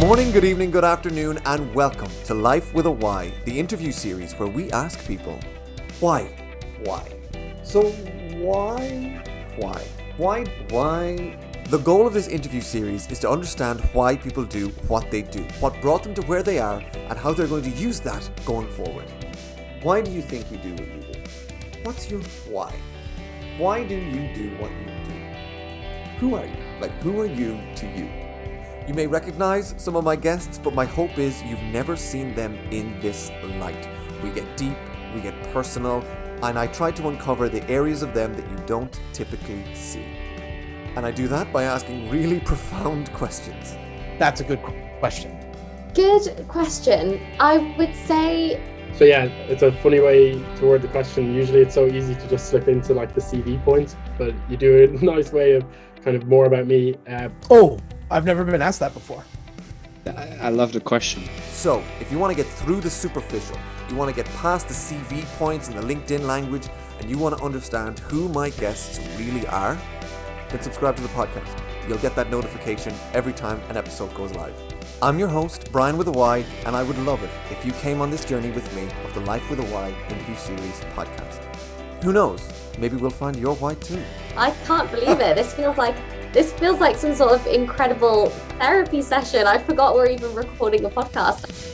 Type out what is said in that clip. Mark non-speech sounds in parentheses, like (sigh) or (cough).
morning, good evening, good afternoon, and welcome to Life with a Y, the interview series where we ask people, why? Why? So, why? Why? Why? Why? The goal of this interview series is to understand why people do what they do, what brought them to where they are, and how they're going to use that going forward. Why do you think you do what you do? What's your why? Why do you do what you do? Who are you? Like, who are you to you? You may recognize some of my guests, but my hope is you've never seen them in this light. We get deep, we get personal, and I try to uncover the areas of them that you don't typically see. And I do that by asking really (laughs) profound questions. That's a good qu- question. Good question. I would say So yeah, it's a funny way toward the question. Usually it's so easy to just slip into like the CV points, but you do a (laughs) nice way of kind of more about me. Uh, Oh, I've never been asked that before. I, I love the question. So, if you want to get through the superficial, you want to get past the CV points and the LinkedIn language, and you want to understand who my guests really are, then subscribe to the podcast. You'll get that notification every time an episode goes live. I'm your host, Brian with a Y, and I would love it if you came on this journey with me of the Life with a Y interview series podcast. Who knows? Maybe we'll find your why too. I can't believe it. This feels like this feels like some sort of incredible therapy session. I forgot we're even recording a podcast.